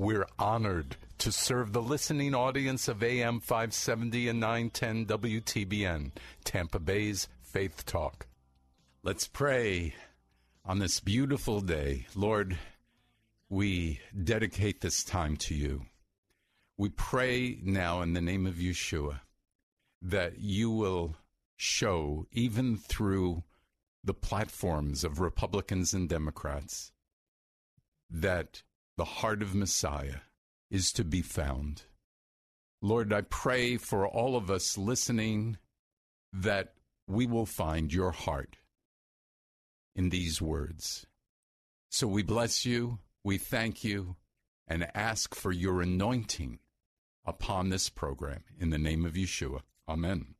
We're honored to serve the listening audience of AM 570 and 910 WTBN, Tampa Bay's Faith Talk. Let's pray on this beautiful day. Lord, we dedicate this time to you. We pray now in the name of Yeshua that you will show, even through the platforms of Republicans and Democrats, that the heart of Messiah is to be found. Lord, I pray for all of us listening that we will find your heart in these words. So we bless you, we thank you, and ask for your anointing upon this program in the name of Yeshua. Amen.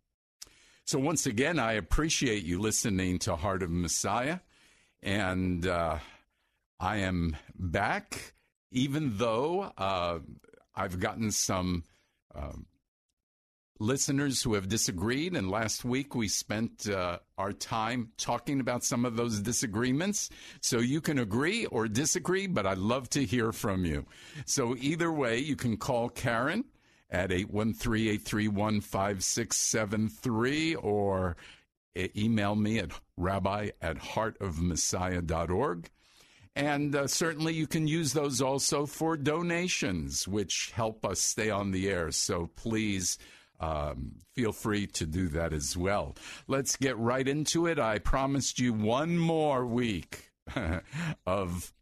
So, once again, I appreciate you listening to Heart of Messiah, and uh, I am back even though uh, I've gotten some um, listeners who have disagreed, and last week we spent uh, our time talking about some of those disagreements. So you can agree or disagree, but I'd love to hear from you. So either way, you can call Karen at 813-831-5673 or email me at rabbi at heartofmessiah.org. And uh, certainly you can use those also for donations, which help us stay on the air. So please um, feel free to do that as well. Let's get right into it. I promised you one more week of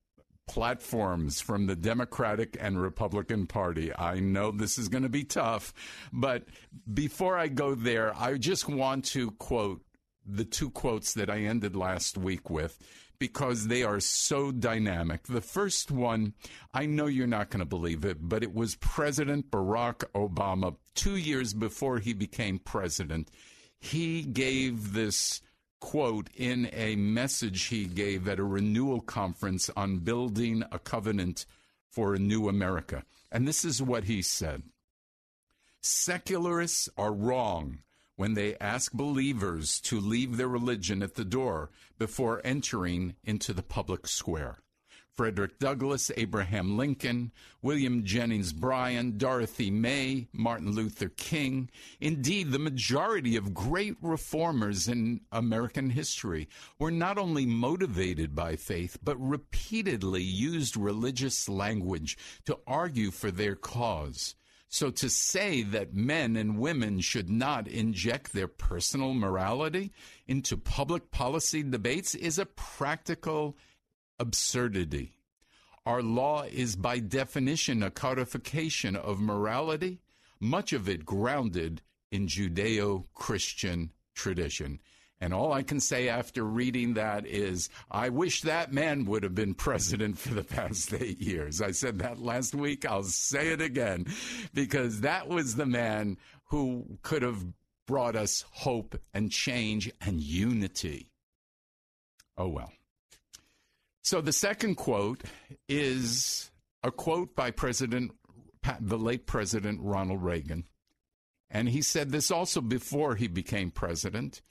platforms from the Democratic and Republican Party. I know this is going to be tough, but before I go there, I just want to quote the two quotes that I ended last week with because they are so dynamic. The first one, I know you're not going to believe it, but it was President Barack Obama two years before he became president. He gave this quote in a message he gave at a renewal conference on building a covenant for a new America. And this is what he said Secularists are wrong when they ask believers to leave their religion at the door before entering into the public square. Frederick Douglass, Abraham Lincoln, William Jennings Bryan, Dorothy Day, Martin Luther King, indeed, the majority of great reformers in American history were not only motivated by faith, but repeatedly used religious language to argue for their cause. So to say that men and women should not inject their personal morality into public policy debates is a practical absurdity. Our law is by definition a codification of morality, much of it grounded in Judeo Christian tradition. And all I can say after reading that is, I wish that man would have been president for the past eight years. I said that last week. I'll say it again because that was the man who could have brought us hope and change and unity. Oh, well. So the second quote is a quote by President, the late President Ronald Reagan. And he said this also before he became president.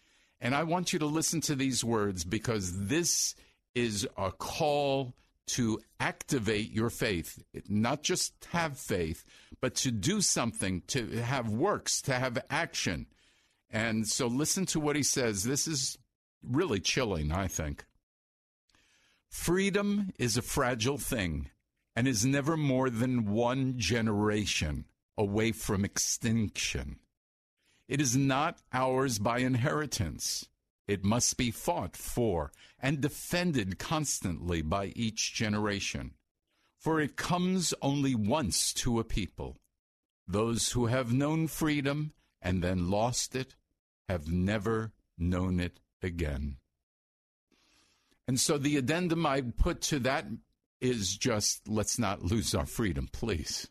And I want you to listen to these words because this is a call to activate your faith, not just have faith, but to do something, to have works, to have action. And so listen to what he says. This is really chilling, I think. Freedom is a fragile thing and is never more than one generation away from extinction. It is not ours by inheritance. It must be fought for and defended constantly by each generation. For it comes only once to a people. Those who have known freedom and then lost it have never known it again. And so the addendum I put to that is just let's not lose our freedom, please.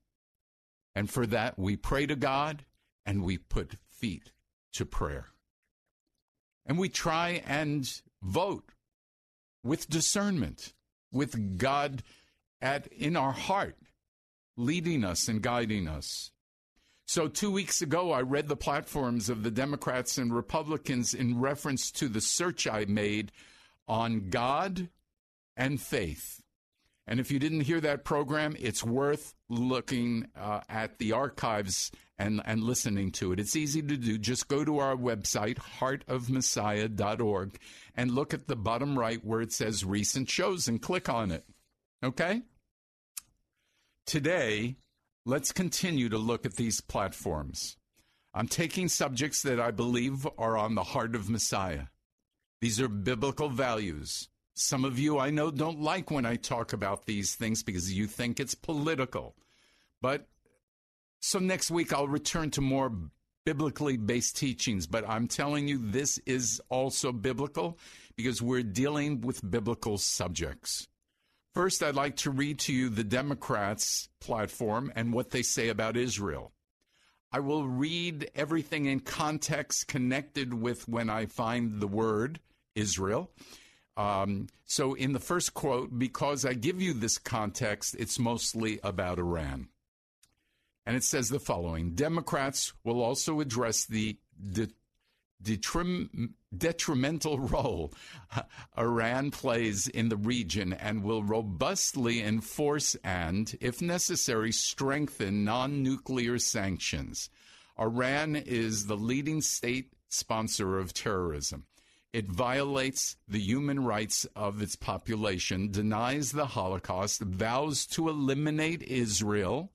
And for that, we pray to God and we put feet to prayer. And we try and vote with discernment, with God at in our heart, leading us and guiding us. So, two weeks ago, I read the platforms of the Democrats and Republicans in reference to the search I made on God and faith. And if you didn't hear that program, it's worth looking uh, at the archives and, and listening to it. It's easy to do. Just go to our website, heartofmessiah.org, and look at the bottom right where it says recent shows and click on it. Okay? Today, let's continue to look at these platforms. I'm taking subjects that I believe are on the heart of Messiah. These are biblical values. Some of you I know don't like when I talk about these things because you think it's political. But so next week I'll return to more biblically based teachings, but I'm telling you this is also biblical because we're dealing with biblical subjects. First, I'd like to read to you the Democrats' platform and what they say about Israel. I will read everything in context connected with when I find the word Israel. Um, so, in the first quote, because I give you this context, it's mostly about Iran. And it says the following Democrats will also address the de- detrim- detrimental role Iran plays in the region and will robustly enforce and, if necessary, strengthen non nuclear sanctions. Iran is the leading state sponsor of terrorism. It violates the human rights of its population, denies the Holocaust, vows to eliminate Israel,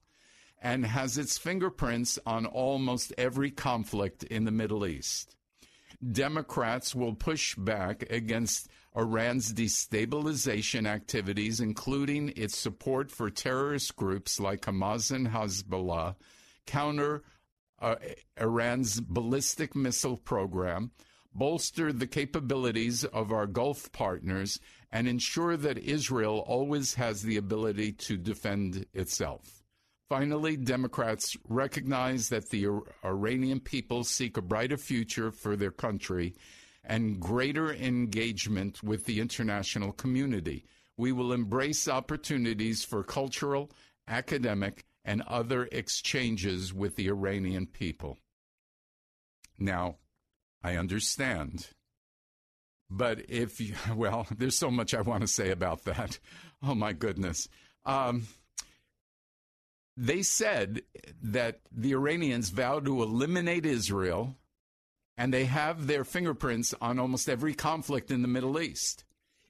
and has its fingerprints on almost every conflict in the Middle East. Democrats will push back against Iran's destabilization activities, including its support for terrorist groups like Hamas and Hezbollah, counter uh, Iran's ballistic missile program, bolster the capabilities of our Gulf partners, and ensure that Israel always has the ability to defend itself. Finally, Democrats recognize that the Iranian people seek a brighter future for their country and greater engagement with the international community. We will embrace opportunities for cultural, academic, and other exchanges with the Iranian people. Now, I understand. But if you, well, there's so much I want to say about that. Oh my goodness. Um, they said that the Iranians vowed to eliminate Israel and they have their fingerprints on almost every conflict in the Middle East.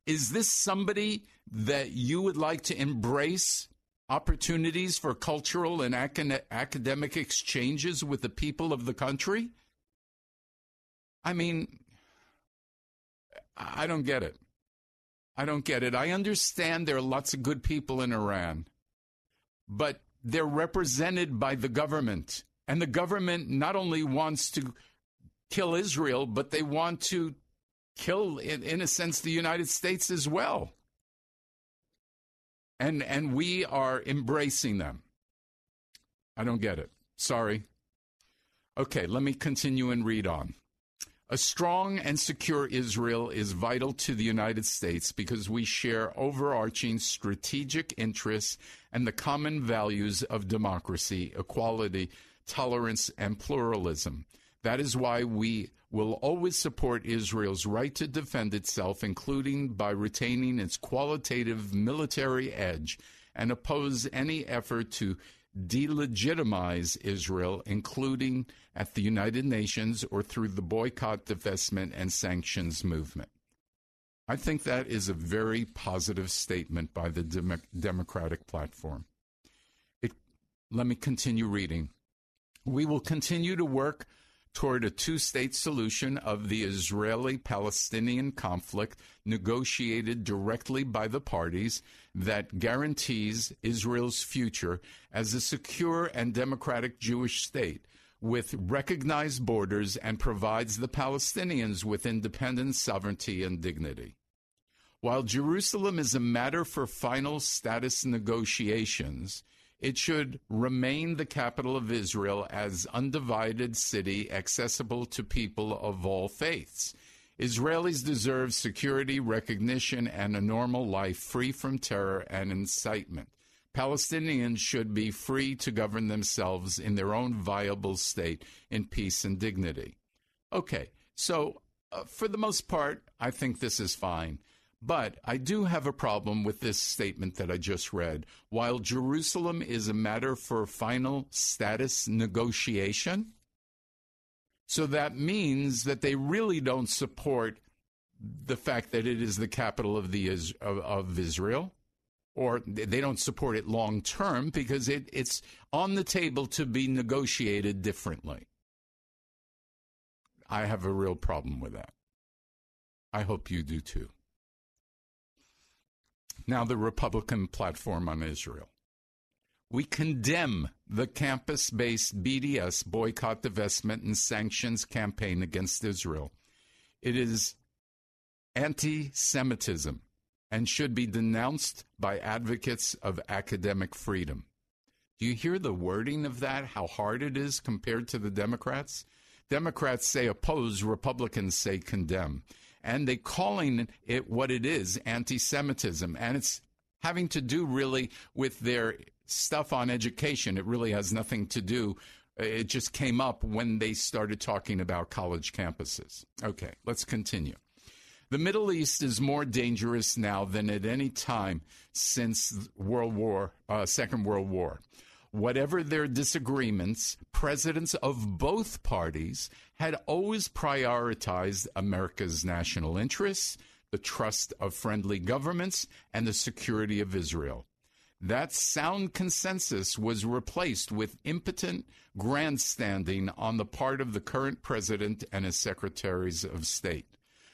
Is this somebody that you would like to embrace opportunities for cultural and academic exchanges with the people of the country? I mean, I don't get it. I don't get it. I understand there are lots of good people in Iran, but they're represented by the government. And the government not only wants to kill Israel, but they want to kill, in, in a sense, the United States as well. And, and we are embracing them. I don't get it. Sorry. Okay, let me continue and read on. A strong and secure Israel is vital to the United States because we share overarching strategic interests and the common values of democracy, equality, tolerance, and pluralism. That is why we will always support Israel's right to defend itself, including by retaining its qualitative military edge, and oppose any effort to delegitimize Israel, including at the United Nations or through the boycott, divestment, and sanctions movement. I think that is a very positive statement by the Dem- Democratic platform. It, let me continue reading. We will continue to work toward a two state solution of the Israeli Palestinian conflict negotiated directly by the parties that guarantees Israel's future as a secure and democratic Jewish state with recognized borders and provides the Palestinians with independence, sovereignty, and dignity. While Jerusalem is a matter for final status negotiations, it should remain the capital of Israel as undivided city accessible to people of all faiths. Israelis deserve security, recognition, and a normal life free from terror and incitement. Palestinians should be free to govern themselves in their own viable state in peace and dignity. Okay, so uh, for the most part, I think this is fine. But I do have a problem with this statement that I just read. While Jerusalem is a matter for final status negotiation, so that means that they really don't support the fact that it is the capital of the of, of Israel, or they don't support it long term because it, it's on the table to be negotiated differently. I have a real problem with that. I hope you do too now the Republican platform on Israel. We condemn the campus based BDS boycott, divestment, and sanctions campaign against Israel. It is anti Semitism and should be denounced by advocates of academic freedom. Do you hear the wording of that? How hard it is compared to the Democrats? Democrats say oppose, Republicans say condemn and they're calling it what it is anti-Semitism, and it's having to do really with their stuff on education. It really has nothing to do. It just came up when they started talking about college campuses. Okay, let's continue. The Middle East is more dangerous now than at any time since World War, uh, Second World War. Whatever their disagreements, presidents of both parties had always prioritized America's national interests, the trust of friendly governments, and the security of Israel. That sound consensus was replaced with impotent grandstanding on the part of the current president and his secretaries of state.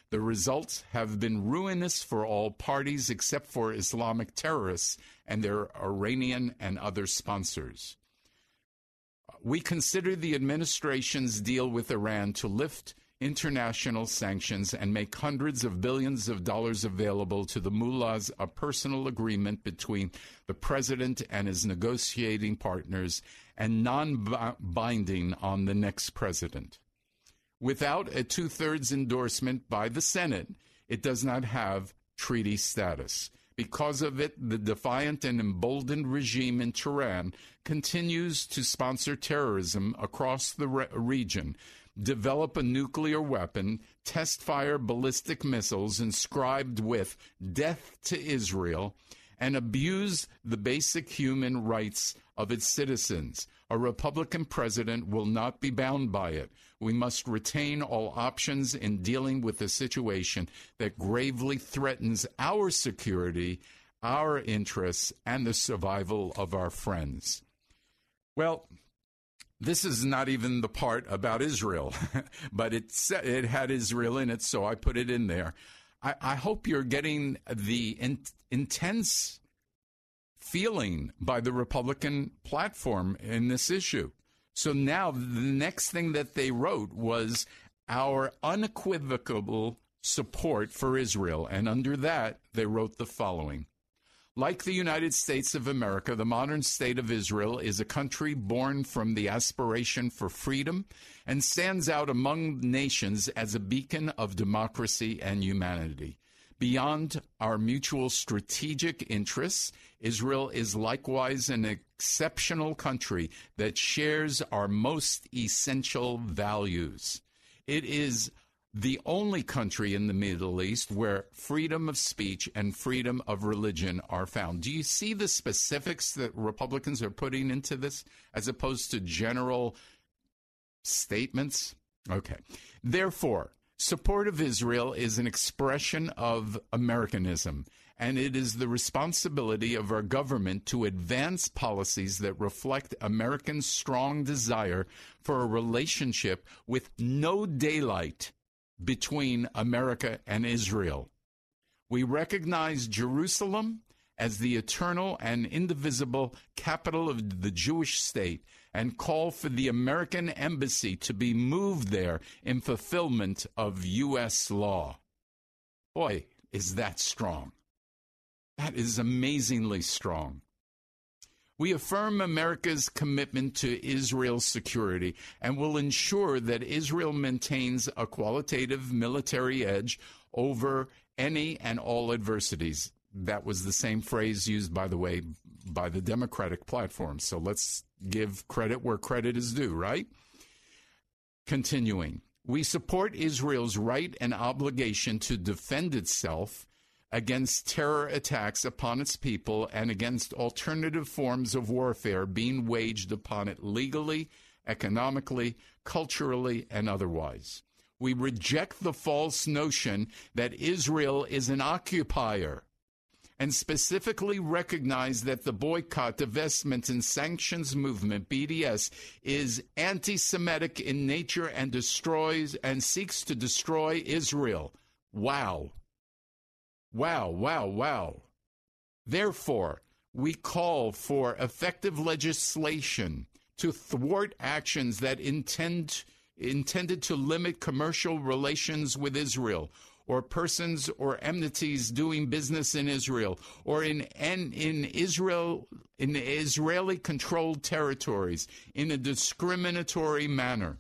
The results have been ruinous for all parties except for Islamic terrorists and their Iranian and other sponsors. We consider the administration's deal with Iran to lift international sanctions and make hundreds of billions of dollars available to the mullahs a personal agreement between the president and his negotiating partners and non binding on the next president. Without a two thirds endorsement by the Senate, it does not have treaty status. Because of it, the defiant and emboldened regime in Tehran continues to sponsor terrorism across the re- region, develop a nuclear weapon, test fire ballistic missiles inscribed with death to Israel, and abuse the basic human rights of its citizens. A Republican president will not be bound by it. We must retain all options in dealing with a situation that gravely threatens our security, our interests, and the survival of our friends. Well, this is not even the part about Israel, but it, it had Israel in it, so I put it in there. I, I hope you're getting the in, intense feeling by the Republican platform in this issue. So now the next thing that they wrote was our unequivocal support for Israel. And under that, they wrote the following Like the United States of America, the modern state of Israel is a country born from the aspiration for freedom and stands out among nations as a beacon of democracy and humanity. Beyond our mutual strategic interests, Israel is likewise an exceptional country that shares our most essential values. It is the only country in the Middle East where freedom of speech and freedom of religion are found. Do you see the specifics that Republicans are putting into this as opposed to general statements? Okay. Therefore, support of Israel is an expression of Americanism, and it is the responsibility of our government to advance policies that reflect Americans' strong desire for a relationship with no daylight between America and Israel. We recognize Jerusalem as the eternal and indivisible capital of the Jewish state and call for the American embassy to be moved there in fulfillment of U.S. law. Boy, is that strong. That is amazingly strong. We affirm America's commitment to Israel's security and will ensure that Israel maintains a qualitative military edge over any and all adversities. That was the same phrase used, by the way, by the Democratic platform. So let's give credit where credit is due, right? Continuing, we support Israel's right and obligation to defend itself against terror attacks upon its people and against alternative forms of warfare being waged upon it legally, economically, culturally, and otherwise. We reject the false notion that Israel is an occupier and specifically recognize that the boycott, divestment, and sanctions movement, BDS, is anti Semitic in nature and destroys and seeks to destroy Israel. Wow. Wow, wow, wow. Therefore, we call for effective legislation to thwart actions that intend intended to limit commercial relations with Israel or persons or enmities doing business in Israel or in in, in Israel in Israeli controlled territories in a discriminatory manner.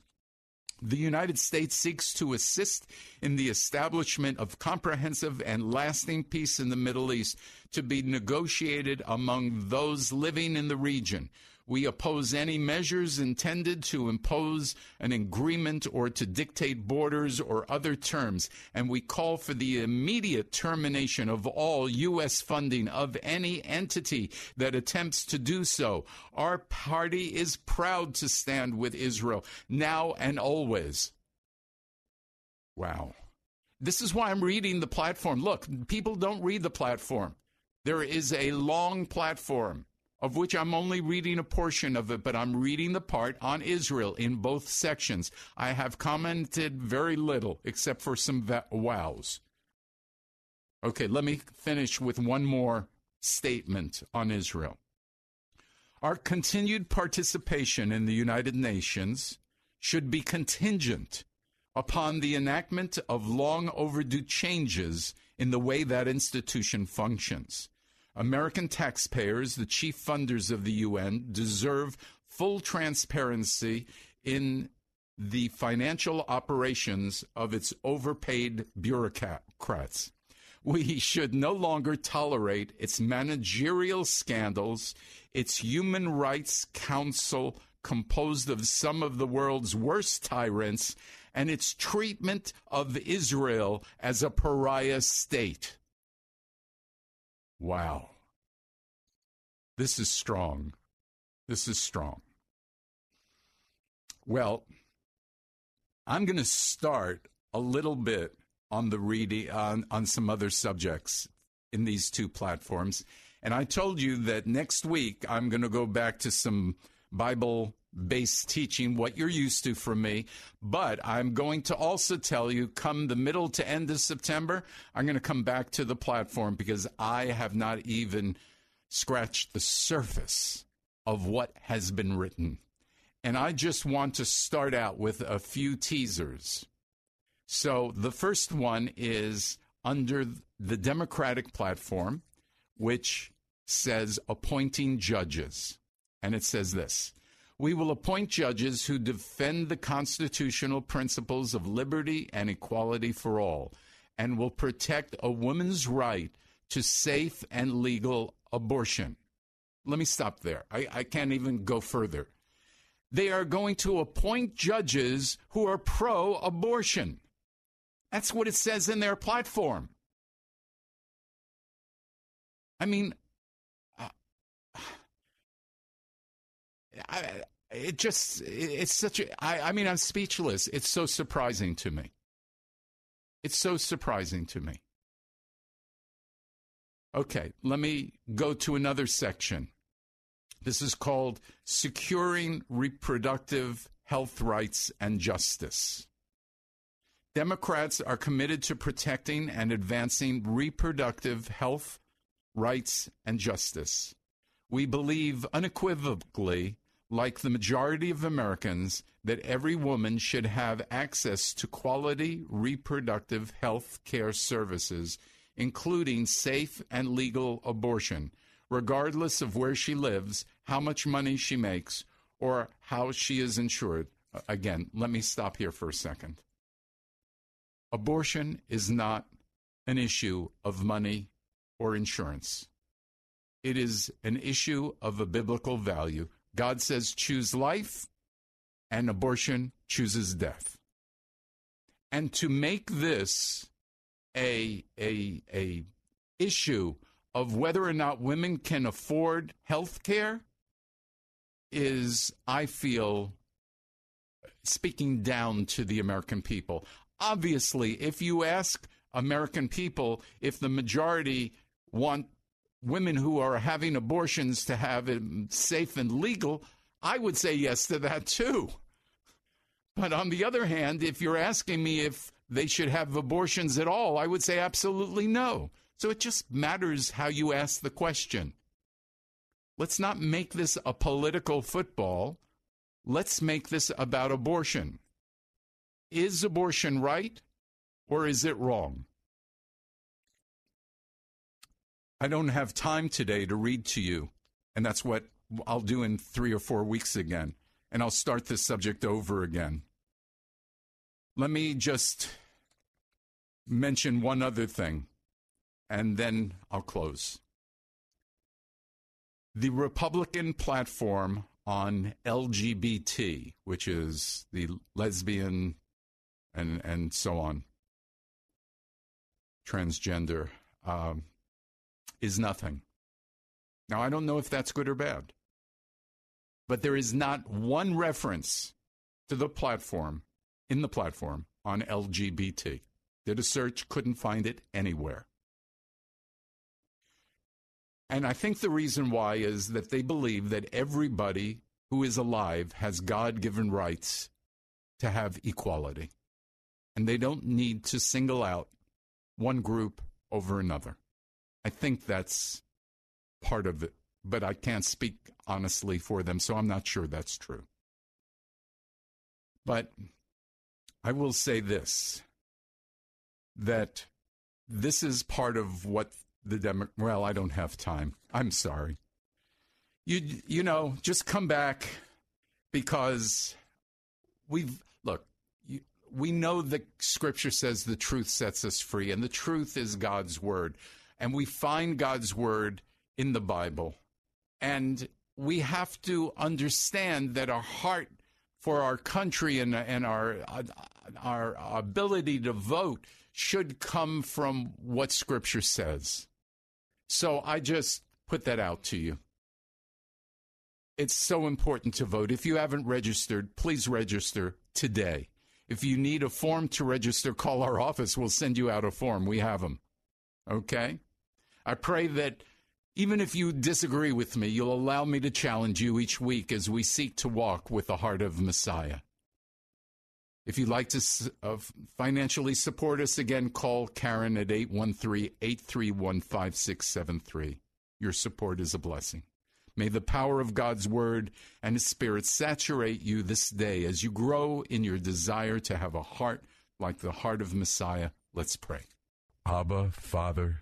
The United States seeks to assist in the establishment of comprehensive and lasting peace in the Middle East to be negotiated among those living in the region. We oppose any measures intended to impose an agreement or to dictate borders or other terms, and we call for the immediate termination of all U.S. funding of any entity that attempts to do so. Our party is proud to stand with Israel now and always. Wow. This is why I'm reading the platform. Look, people don't read the platform. There is a long platform of which I'm only reading a portion of it, but I'm reading the part on Israel in both sections. I have commented very little, except for some va- wows. Okay, let me finish with one more statement on Israel. Our continued participation in the United Nations should be contingent upon the enactment of long overdue changes in the way that institution functions. American taxpayers, the chief funders of the UN, deserve full transparency in the financial operations of its overpaid bureaucrats. We should no longer tolerate its managerial scandals, its Human Rights Council composed of some of the world's worst tyrants, and its treatment of Israel as a pariah state. Wow. This is strong. This is strong. Well, I'm going to start a little bit on the reading on, on some other subjects in these two platforms. And I told you that next week I'm going to go back to some Bible based teaching, what you're used to from me. But I'm going to also tell you, come the middle to end of September, I'm going to come back to the platform because I have not even scratched the surface of what has been written. And I just want to start out with a few teasers. So the first one is under the Democratic platform, which says appointing judges. And it says this we will appoint judges who defend the constitutional principles of liberty and equality for all, and will protect a woman's right to safe and legal abortion. Let me stop there. I, I can't even go further. they are going to appoint judges who are pro abortion. That's what it says in their platform. I mean, I, it just, it's such a, I, I mean, I'm speechless. It's so surprising to me. It's so surprising to me. Okay, let me go to another section. This is called Securing Reproductive Health Rights and Justice. Democrats are committed to protecting and advancing reproductive health, rights, and justice. We believe unequivocally, like the majority of Americans, that every woman should have access to quality reproductive health care services, including safe and legal abortion, regardless of where she lives, how much money she makes, or how she is insured. Again, let me stop here for a second. Abortion is not an issue of money or insurance. It is an issue of a biblical value. God says, choose life, and abortion chooses death. And to make this a, a, a issue of whether or not women can afford health care is, I feel, speaking down to the American people. Obviously, if you ask American people if the majority want women who are having abortions to have it safe and legal, I would say yes to that too. But on the other hand, if you're asking me if they should have abortions at all, I would say absolutely no. So it just matters how you ask the question. Let's not make this a political football. Let's make this about abortion. Is abortion right or is it wrong? I don't have time today to read to you, and that's what I'll do in three or four weeks again, and I'll start this subject over again. Let me just mention one other thing, and then I'll close. The Republican platform on LGBT, which is the lesbian and and so on, transgender, um, is nothing. Now I don't know if that's good or bad, but there is not one reference to the platform in the platform on LGBT. Did a search, couldn't find it anywhere. And I think the reason why is that they believe that everybody who is alive has God given rights to have equality. And they don't need to single out one group over another. I think that's part of it, but I can't speak honestly for them, so I'm not sure that's true. But I will say this that this is part of what the Demo- well, I don't have time. I'm sorry. You you know, just come back because we've look, you, we know that scripture says the truth sets us free and the truth is God's word. And we find God's word in the Bible. And we have to understand that our heart for our country and, and our, uh, our ability to vote should come from what Scripture says. So I just put that out to you. It's so important to vote. If you haven't registered, please register today. If you need a form to register, call our office. We'll send you out a form. We have them. Okay? I pray that even if you disagree with me, you'll allow me to challenge you each week as we seek to walk with the heart of Messiah. If you'd like to uh, financially support us, again, call Karen at 813 831 5673. Your support is a blessing. May the power of God's word and his spirit saturate you this day as you grow in your desire to have a heart like the heart of Messiah. Let's pray. Abba, Father,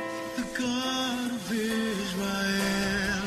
God of Israel.